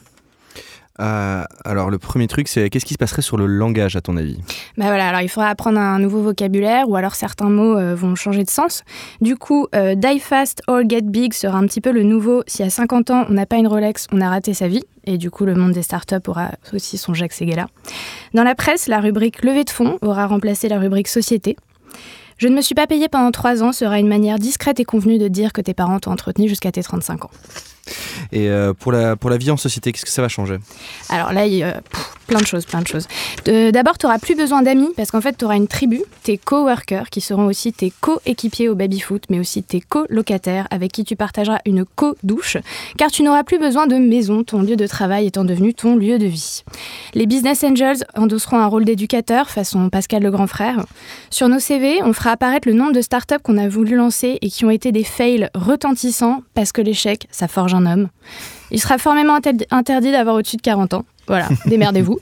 Euh, alors le premier truc, c'est qu'est-ce qui se passerait sur le langage à ton avis? Bah voilà, alors il faudra apprendre un nouveau vocabulaire ou alors certains mots euh, vont changer de sens. Du coup, euh, Die Fast or Get Big sera un petit peu le nouveau. Si à 50 ans on n'a pas une Rolex, on a raté sa vie. Et du coup, le monde des startups aura aussi son Jacques Seguela. Dans la presse, la rubrique levée de fonds aura remplacé la rubrique société. Je ne me suis pas payé pendant 3 ans sera une manière discrète et convenue de dire que tes parents t'ont entretenu jusqu'à tes 35 ans. Et euh, pour, la, pour la vie en société, qu'est-ce que ça va changer? Alors là, il y a pff, plein de choses, plein de choses. D'abord, tu n'auras plus besoin d'amis parce qu'en fait, tu auras une tribu, tes coworkers qui seront aussi tes co-équipiers au baby-foot, mais aussi tes co-locataires avec qui tu partageras une co-douche, car tu n'auras plus besoin de maison, ton lieu de travail étant devenu ton lieu de vie. Les business angels endosseront un rôle d'éducateur façon Pascal le grand frère. Sur nos CV, on fera apparaître le nombre de startups qu'on a voulu lancer et qui ont été des fails retentissants parce que l'échec, ça forge un homme. Il sera formellement inter- interdit d'avoir au-dessus de 40 ans. Voilà, [LAUGHS] démerdez-vous.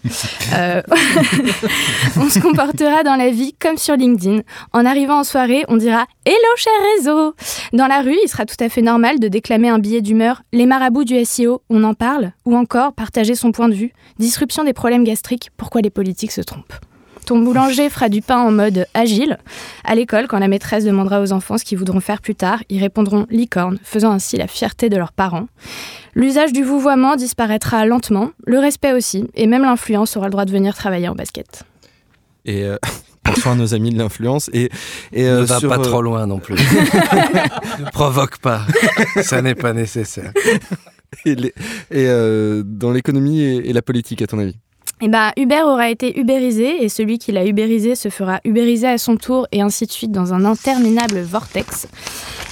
Euh, [LAUGHS] on se comportera dans la vie comme sur LinkedIn. En arrivant en soirée, on dira Hello cher réseau Dans la rue, il sera tout à fait normal de déclamer un billet d'humeur Les marabouts du SEO, on en parle? Ou encore partager son point de vue? Disruption des problèmes gastriques, pourquoi les politiques se trompent? Ton boulanger fera du pain en mode agile. À l'école, quand la maîtresse demandera aux enfants ce qu'ils voudront faire plus tard, ils répondront licorne, faisant ainsi la fierté de leurs parents. L'usage du vouvoiement disparaîtra lentement, le respect aussi, et même l'influence aura le droit de venir travailler en basket. Et euh, [LAUGHS] pensons à nos amis de l'influence. Et, et Ne euh, va sur, pas euh, trop loin non plus. [LAUGHS] ne provoque pas. Ça n'est pas nécessaire. Et, les- et, euh, dans l'économie et, et la politique, à ton avis? Eh ben, Uber aura été ubérisé et celui qui l'a ubérisé se fera ubériser à son tour et ainsi de suite dans un interminable vortex.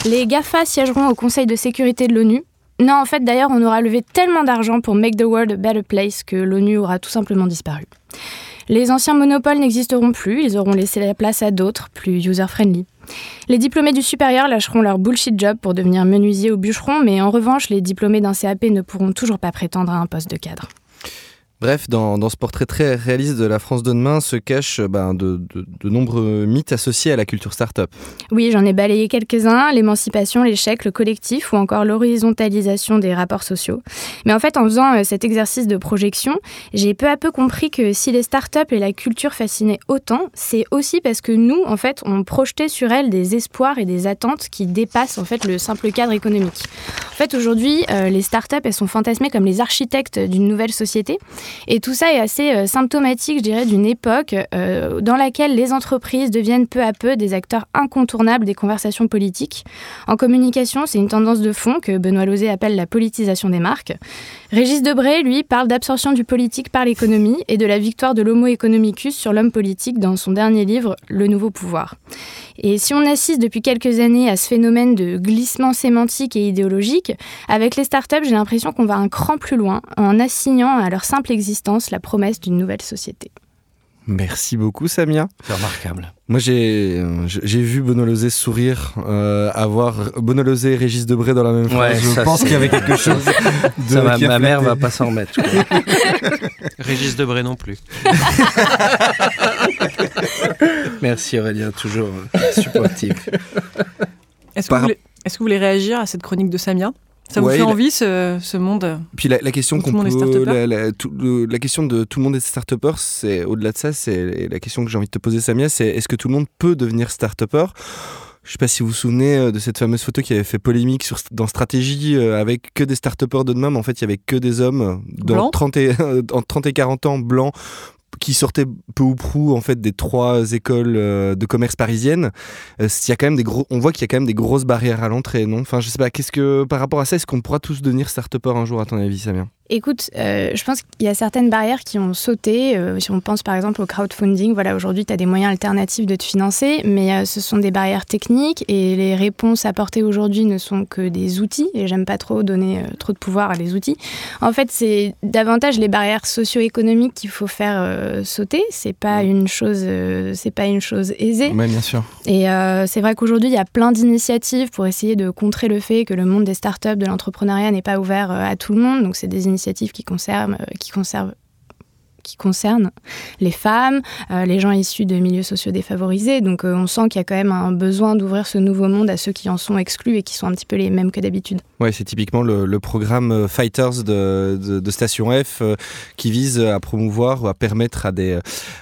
Les GAFA siégeront au Conseil de sécurité de l'ONU. Non, en fait, d'ailleurs, on aura levé tellement d'argent pour Make the World a Better Place que l'ONU aura tout simplement disparu. Les anciens monopoles n'existeront plus, ils auront laissé la place à d'autres, plus user-friendly. Les diplômés du supérieur lâcheront leur bullshit job pour devenir menuisier ou bûcheron, mais en revanche, les diplômés d'un CAP ne pourront toujours pas prétendre à un poste de cadre. Bref, dans, dans ce portrait très réaliste de la France de demain se cachent ben, de, de- nombreux mythes associés à la culture startup. Oui, j'en ai balayé quelques-uns, l'émancipation, l'échec, le collectif ou encore l'horizontalisation des rapports sociaux. Mais en fait, en faisant euh, cet exercice de projection, j'ai peu à peu compris que si les startups et la culture fascinaient autant, c'est aussi parce que nous, en fait, on projetait sur elles des espoirs et des attentes qui dépassent en fait le simple cadre économique. En fait, aujourd'hui, euh, les startups, elles sont fantasmées comme les architectes d'une nouvelle société. Et tout ça est assez euh, symptomatique, je dirais, d'une époque euh, dans laquelle les entreprises deviennent peu à peu des acteurs incontournables des conversations politiques. En communication, c'est une tendance de fond que Benoît Lozé appelle la politisation des marques. Régis Debray, lui, parle d'absorption du politique par l'économie et de la victoire de l'homo economicus sur l'homme politique dans son dernier livre, Le nouveau pouvoir. Et si on assiste depuis quelques années à ce phénomène de glissement sémantique et idéologique, avec les startups, j'ai l'impression qu'on va un cran plus loin en assignant à leur simple existence la promesse d'une nouvelle société. Merci beaucoup, Samia. C'est remarquable. Moi, j'ai j'ai vu Bono Lozé sourire, euh, avoir Bono Lozé et Régis Debray dans la même phrase. Ouais, je pense qu'il y avait quelque [LAUGHS] chose. De, Ça, ma, ma mère va pas s'en remettre. [LAUGHS] Régis Debray non plus. [LAUGHS] Merci Aurélien, toujours euh, supportif. Est-ce que, Par- vous voulez- est-ce que vous voulez réagir à cette chronique de Samia? Ça vous Ouais, fait envie ce, ce monde Puis la, la question qu'on peut, la, la- tout le- la question de tout le monde est start c'est au-delà de ça, c'est la question que j'ai envie de te poser, Samia, c'est est-ce que tout le monde peut devenir start je sais pas si vous vous souvenez euh, de cette fameuse photo qui avait fait polémique sur, dans Stratégie euh, avec que des start de demain, mais en fait il y avait que des hommes euh, dans Blancs 30 et, [LAUGHS] entre 30 et 40 ans blancs qui sortaient peu ou prou en fait des trois écoles euh, de commerce parisiennes. Euh, s'il y a quand même des gros, on voit qu'il y a quand même des grosses barrières à l'entrée, non? Enfin, je sais pas. Qu'est-ce que par rapport à ça, est-ce qu'on pourra tous devenir start un jour à ton avis, Samia Écoute, euh, je pense qu'il y a certaines barrières qui ont sauté. Euh, si on pense par exemple au crowdfunding, voilà, aujourd'hui, tu as des moyens alternatifs de te financer, mais euh, ce sont des barrières techniques et les réponses apportées aujourd'hui ne sont que des outils. Et j'aime pas trop donner trop de pouvoir à les outils. En fait, c'est davantage les barrières socio-économiques qu'il faut faire sauter. C'est pas une chose, c'est pas une chose aisée. Oui, bien sûr. Et c'est vrai qu'aujourd'hui, il y a plein d'initiatives pour essayer de contrer le fait que le monde des startups, de l'entrepreneuriat n'est pas ouvert à tout le monde. Donc, c'est des initiatives qui conservent, euh, qui conservent qui concerne les femmes, euh, les gens issus de milieux sociaux défavorisés. Donc euh, on sent qu'il y a quand même un besoin d'ouvrir ce nouveau monde à ceux qui en sont exclus et qui sont un petit peu les mêmes que d'habitude. Ouais, c'est typiquement le, programme Fighters de, de, Station F qui vise à promouvoir ou à permettre à des,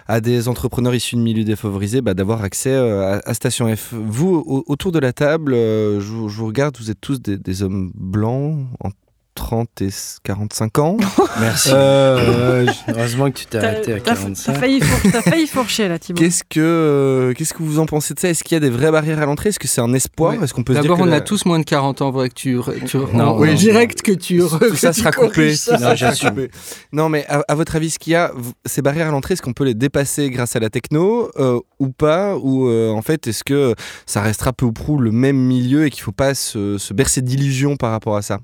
à des entrepreneurs issus de milieux défavorisés bah, d'avoir accès à, Station F. Vous, au- autour de la table, je, vous- regarde, vous êtes tous des, des hommes blancs en 30 et 45 ans. [LAUGHS] Merci. Euh, [LAUGHS] Heureusement que tu t'es arrêté à t'as- 45. t'as failli, four- failli fourcher là, Thibaut. Qu'est-ce que, euh, qu'est-ce que vous en pensez de ça? Est-ce qu'il y a des vraies barrières à l'entrée? Est-ce que c'est un espoir? Est-ce qu'on peut se dire D'abord, que on la- a tous moins de 40 ans, vrai que tu. tu Non, oui, non, direct que tu. tout ça que tu sera coupé. ça. tout ça sera coupé. Non, mais à, à votre avis, ce qu'il y a, ces barrières à l'entrée, est-ce qu'on peut les dépasser grâce à la techno euh, ou pas? Ou euh, en fait, est-ce que ça restera peu ou prou le même milieu et qu'il faut pas se, se bercer d'illusions par rapport à ça?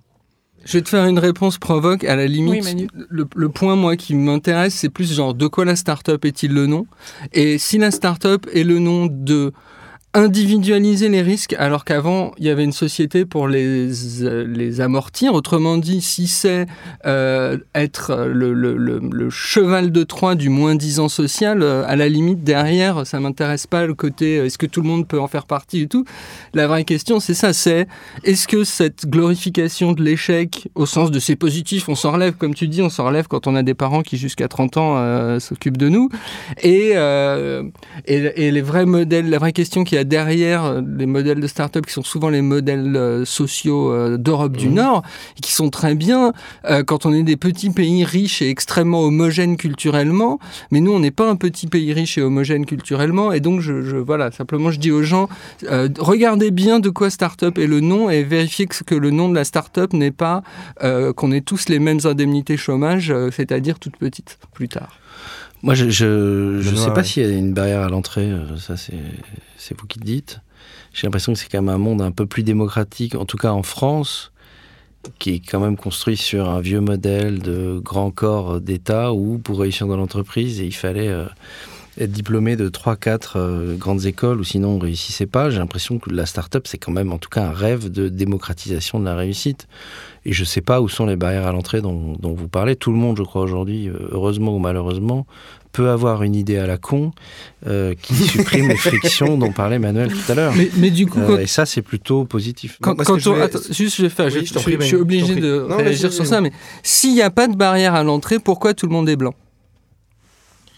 Je vais te faire une réponse provoque. À la limite, Oui, le, le point, moi, qui m'intéresse, c'est plus genre de quoi la start-up est-il le nom? Et si la start-up est le nom de individualiser les risques alors qu'avant il y avait une société pour les, euh, amortir. Autrement dit, si c'est euh, être le, cheval de Troie du moins 10 ans social, euh, à la limite derrière, ça m'intéresse pas le côté est-ce que tout le monde peut en faire partie et tout. La vraie question c'est ça, c'est est-ce que cette glorification de l'échec au sens de c'est positif, on s'en relève comme tu dis, on s'en relève quand on a des parents qui jusqu'à 30 ans s'occupent de nous et, et, les vrais modèles, la vraie question qu'il y a derrière euh, les modèles de start-up qui sont souvent les modèles euh, sociaux euh, d'Europe du Nord et qui sont très bien quand on est des petits pays riches et extrêmement homogènes culturellement. Mais nous, on n'est pas un petit pays riche et homogène culturellement. Et donc, je, je- voilà, simplement, je dis aux gens, regardez bien de quoi start-up est le nom et vérifiez que, que le nom de la start-up n'est pas qu'on ait tous les mêmes indemnités chômage, c'est-à-dire toutes petites plus tard. Moi, je je, je Benoît, sais pas ouais. s'il y a une barrière à l'entrée. euh, Ça, c'est c'est vous qui le dites. J'ai l'impression que c'est quand même un monde un peu plus démocratique, en tout cas en France, qui est quand même construit sur un vieux modèle de grand corps d'État où, pour réussir dans l'entreprise, il fallait euh, être diplômé de 3-4 euh, grandes écoles ou sinon on ne réussissait pas. J'ai l'impression que la start-up, c'est quand même en tout cas un rêve de démocratisation de la réussite. Et je ne sais pas où sont les barrières à l'entrée dont, dont vous parlez. Tout le monde, je crois, aujourd'hui, euh, heureusement ou malheureusement, peut avoir une idée à la con euh, qui [LAUGHS] supprime les frictions dont parlait Manuel tout à l'heure. Mais, mais du coup, Euh, et ça, c'est plutôt positif. Quand, je on- voulais- attends, juste, je vais faire. Oui, je, je t'en je- prie, je Manu, suis obligé de. Non, réagir sur ça, mais s'il n'y a pas de barrière à l'entrée, pourquoi tout le monde est blanc?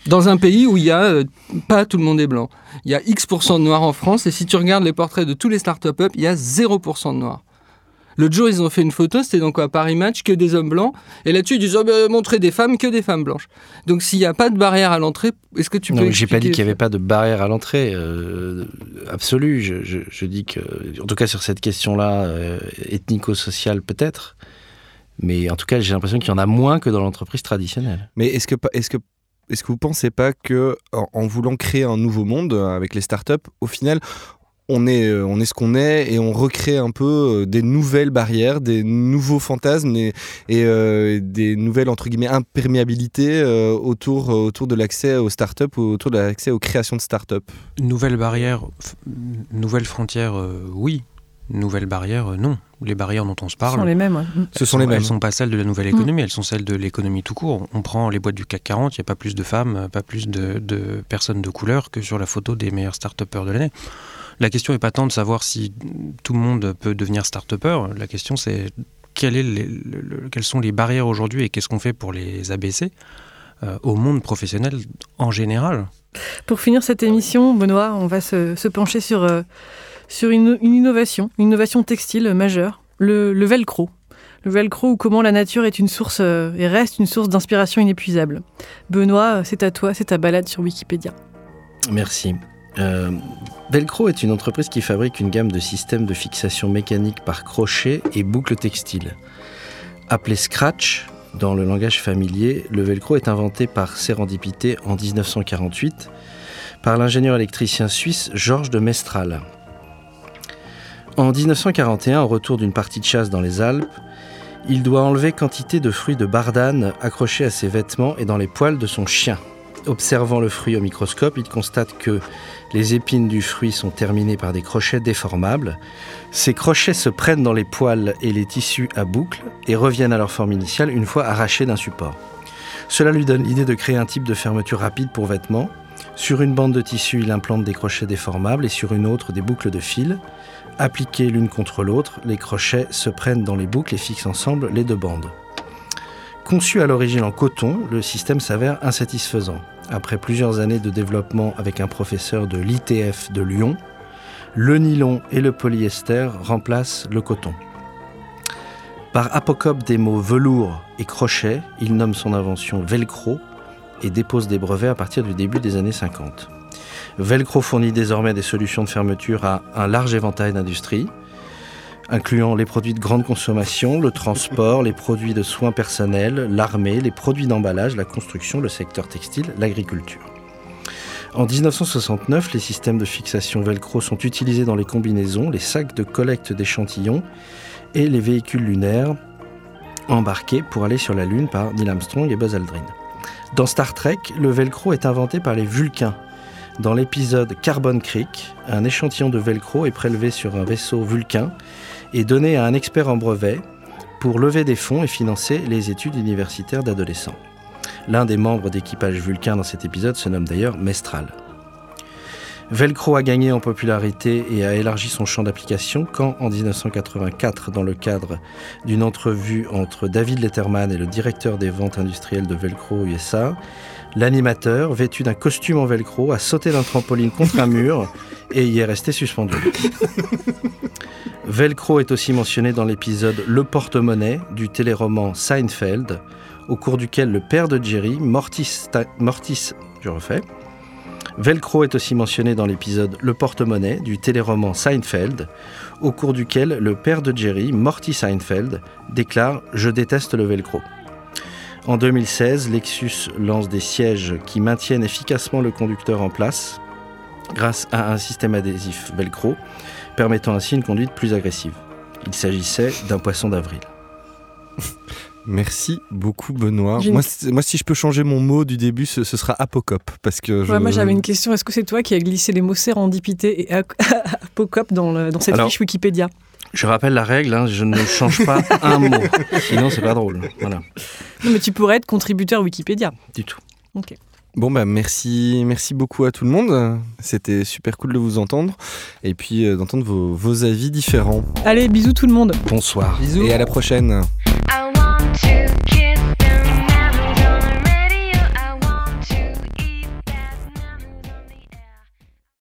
Dans un pays où il y a euh, pas tout le monde est blanc, il y a X% de noirs en France, et si tu regardes les portraits de tous les start-up, il y a 0% de noirs. L'autre jour, ils ont fait une photo, c'était donc à Paris Match, que des hommes blancs. Et là-dessus, ils disent oh, ben, montrer des femmes, que des femmes blanches. Donc, s'il n'y a pas de barrière à l'entrée, est-ce que tu non, peux. mais j'ai pas dit qu'il n'y avait pas de barrière à l'entrée euh, absolue. Je, je- je dis que, en tout cas sur cette question-là, euh, ethnico-sociale peut-être, mais en tout cas j'ai l'impression qu'il y en a moins que dans l'entreprise traditionnelle. Mais est-ce que, est-ce que, est-ce que vous pensez pas que en, en voulant créer un nouveau monde euh, avec les startups, au final, on est, euh, on est ce qu'on est et on recrée un peu euh, des nouvelles barrières, des nouveaux fantasmes et, et, euh, des nouvelles entre guillemets imperméabilités euh, autour, autour de l'accès aux startups ou autour de l'accès aux créations de startups. Nouvelle barrière, f- nouvelle frontière, euh, oui. Nouvelle barrière, euh, non. Les barrières dont on se Ce parle. sont les mêmes. ouais. Mm. Ce sont les mêmes. Elles sont pas celles de la nouvelle économie, elles sont celles de l'économie tout court. On prend les boîtes du CAC 40, il n'y a pas plus de femmes, pas plus de, de personnes de couleur que sur la photo des meilleurs start-upers de l'année. La question n'est pas tant de savoir si tout le monde peut devenir start-upper. La question, c'est quel est les- le- le- quelles sont les barrières aujourd'hui et qu'est-ce qu'on fait pour les abaisser euh, au monde professionnel en général. Pour finir cette émission, Benoît, on va se, se pencher sur, euh, sur une, une innovation, une innovation textile majeure, le, le velcro. Le velcro ou comment la nature est une source euh, et reste une source d'inspiration inépuisable. Benoît, c'est à toi, c'est ta balade sur Wikipédia. Merci. Euh, Velcro est une entreprise qui fabrique une gamme de systèmes de fixation mécanique par crochet et boucles textiles. Appelé Scratch dans le langage familier, le Velcro est inventé par sérendipité en 1948 par l'ingénieur électricien suisse Georges de Mestral. En 1941, au retour d'une partie de chasse dans les Alpes, il doit enlever quantité de fruits de bardane accrochés à ses vêtements et dans les poils de son chien. Observant le fruit au microscope, il constate que les épines du fruit sont terminées par des crochets déformables. Ces crochets se prennent dans les poils et les tissus à boucle et reviennent à leur forme initiale une fois arrachés d'un support. Cela lui donne l'idée de créer un type de fermeture rapide pour vêtements. Sur une bande de tissu, il implante des crochets déformables et sur une autre des boucles de fil. Appliquées l'une contre l'autre, les crochets se prennent dans les boucles et fixent ensemble les deux bandes. Conçu à l'origine en coton, le système s'avère insatisfaisant. Après plusieurs années de développement avec un professeur de l'ITF de Lyon, le nylon et le polyester remplacent le coton. Par apocope des mots velours et crochet, il nomme son invention Velcro et dépose des brevets à partir du début des années 50. Velcro fournit désormais des solutions de fermeture à un large éventail d'industries, incluant les produits de grande consommation, le transport, les produits de soins personnels, l'armée, les produits d'emballage, la construction, le secteur textile, l'agriculture. En 1969, les systèmes de fixation Velcro sont utilisés dans les combinaisons, les sacs de collecte d'échantillons et les véhicules lunaires embarqués pour aller sur la Lune par Neil Armstrong et Buzz Aldrin. Dans Star Trek, le velcro est inventé par les Vulcains. Dans l'épisode Carbon Creek, un échantillon de velcro est prélevé sur un vaisseau vulcain et donné à un expert en brevet pour lever des fonds et financer les études universitaires d'adolescents. L'un des membres d'équipage vulcain dans cet épisode se nomme d'ailleurs Mestral. Velcro a gagné en popularité et a élargi son champ d'application quand, en 1984, dans le cadre d'une entrevue entre David Letterman et le directeur des ventes industrielles de Velcro USA, l'animateur, vêtu d'un costume en Velcro, a sauté d'un trampoline contre un mur [LAUGHS] et y est resté suspendu. Velcro est aussi mentionné dans l'épisode Le porte-monnaie du téléroman Seinfeld, au cours duquel le père de Jerry, Mortis, Mortis je refais, Velcro est aussi mentionné dans l'épisode Le porte-monnaie du téléroman Seinfeld, au cours duquel le père de Jerry, Morty Seinfeld, déclare Je déteste le Velcro. En 2016, Lexus lance des sièges qui maintiennent efficacement le conducteur en place grâce à un système adhésif Velcro, permettant ainsi une conduite plus agressive. Il s'agissait d'un poisson d'avril. [LAUGHS] Merci beaucoup Benoît. Moi, moi, si je peux changer mon mot du début, ce, ce sera apocope. Parce que je... Ouais, moi j'avais une question. Est-ce que c'est toi qui as glissé les mots sérendipité et ap- [LAUGHS] apocop dans, le- dans cette Alors- fiche Wikipédia? Je rappelle la règle, hein, je ne change pas un [LAUGHS] mot, sinon c'est pas drôle. Voilà, Non, mais tu pourrais être contributeur Wikipédia. du tout. Ok. Bon, bah, merci, merci beaucoup à tout le monde. C'était super cool de vous entendre. Et puis euh, d'entendre vos, vos avis différents. Allez, bisous tout le monde. Bonsoir. Et à la prochaine.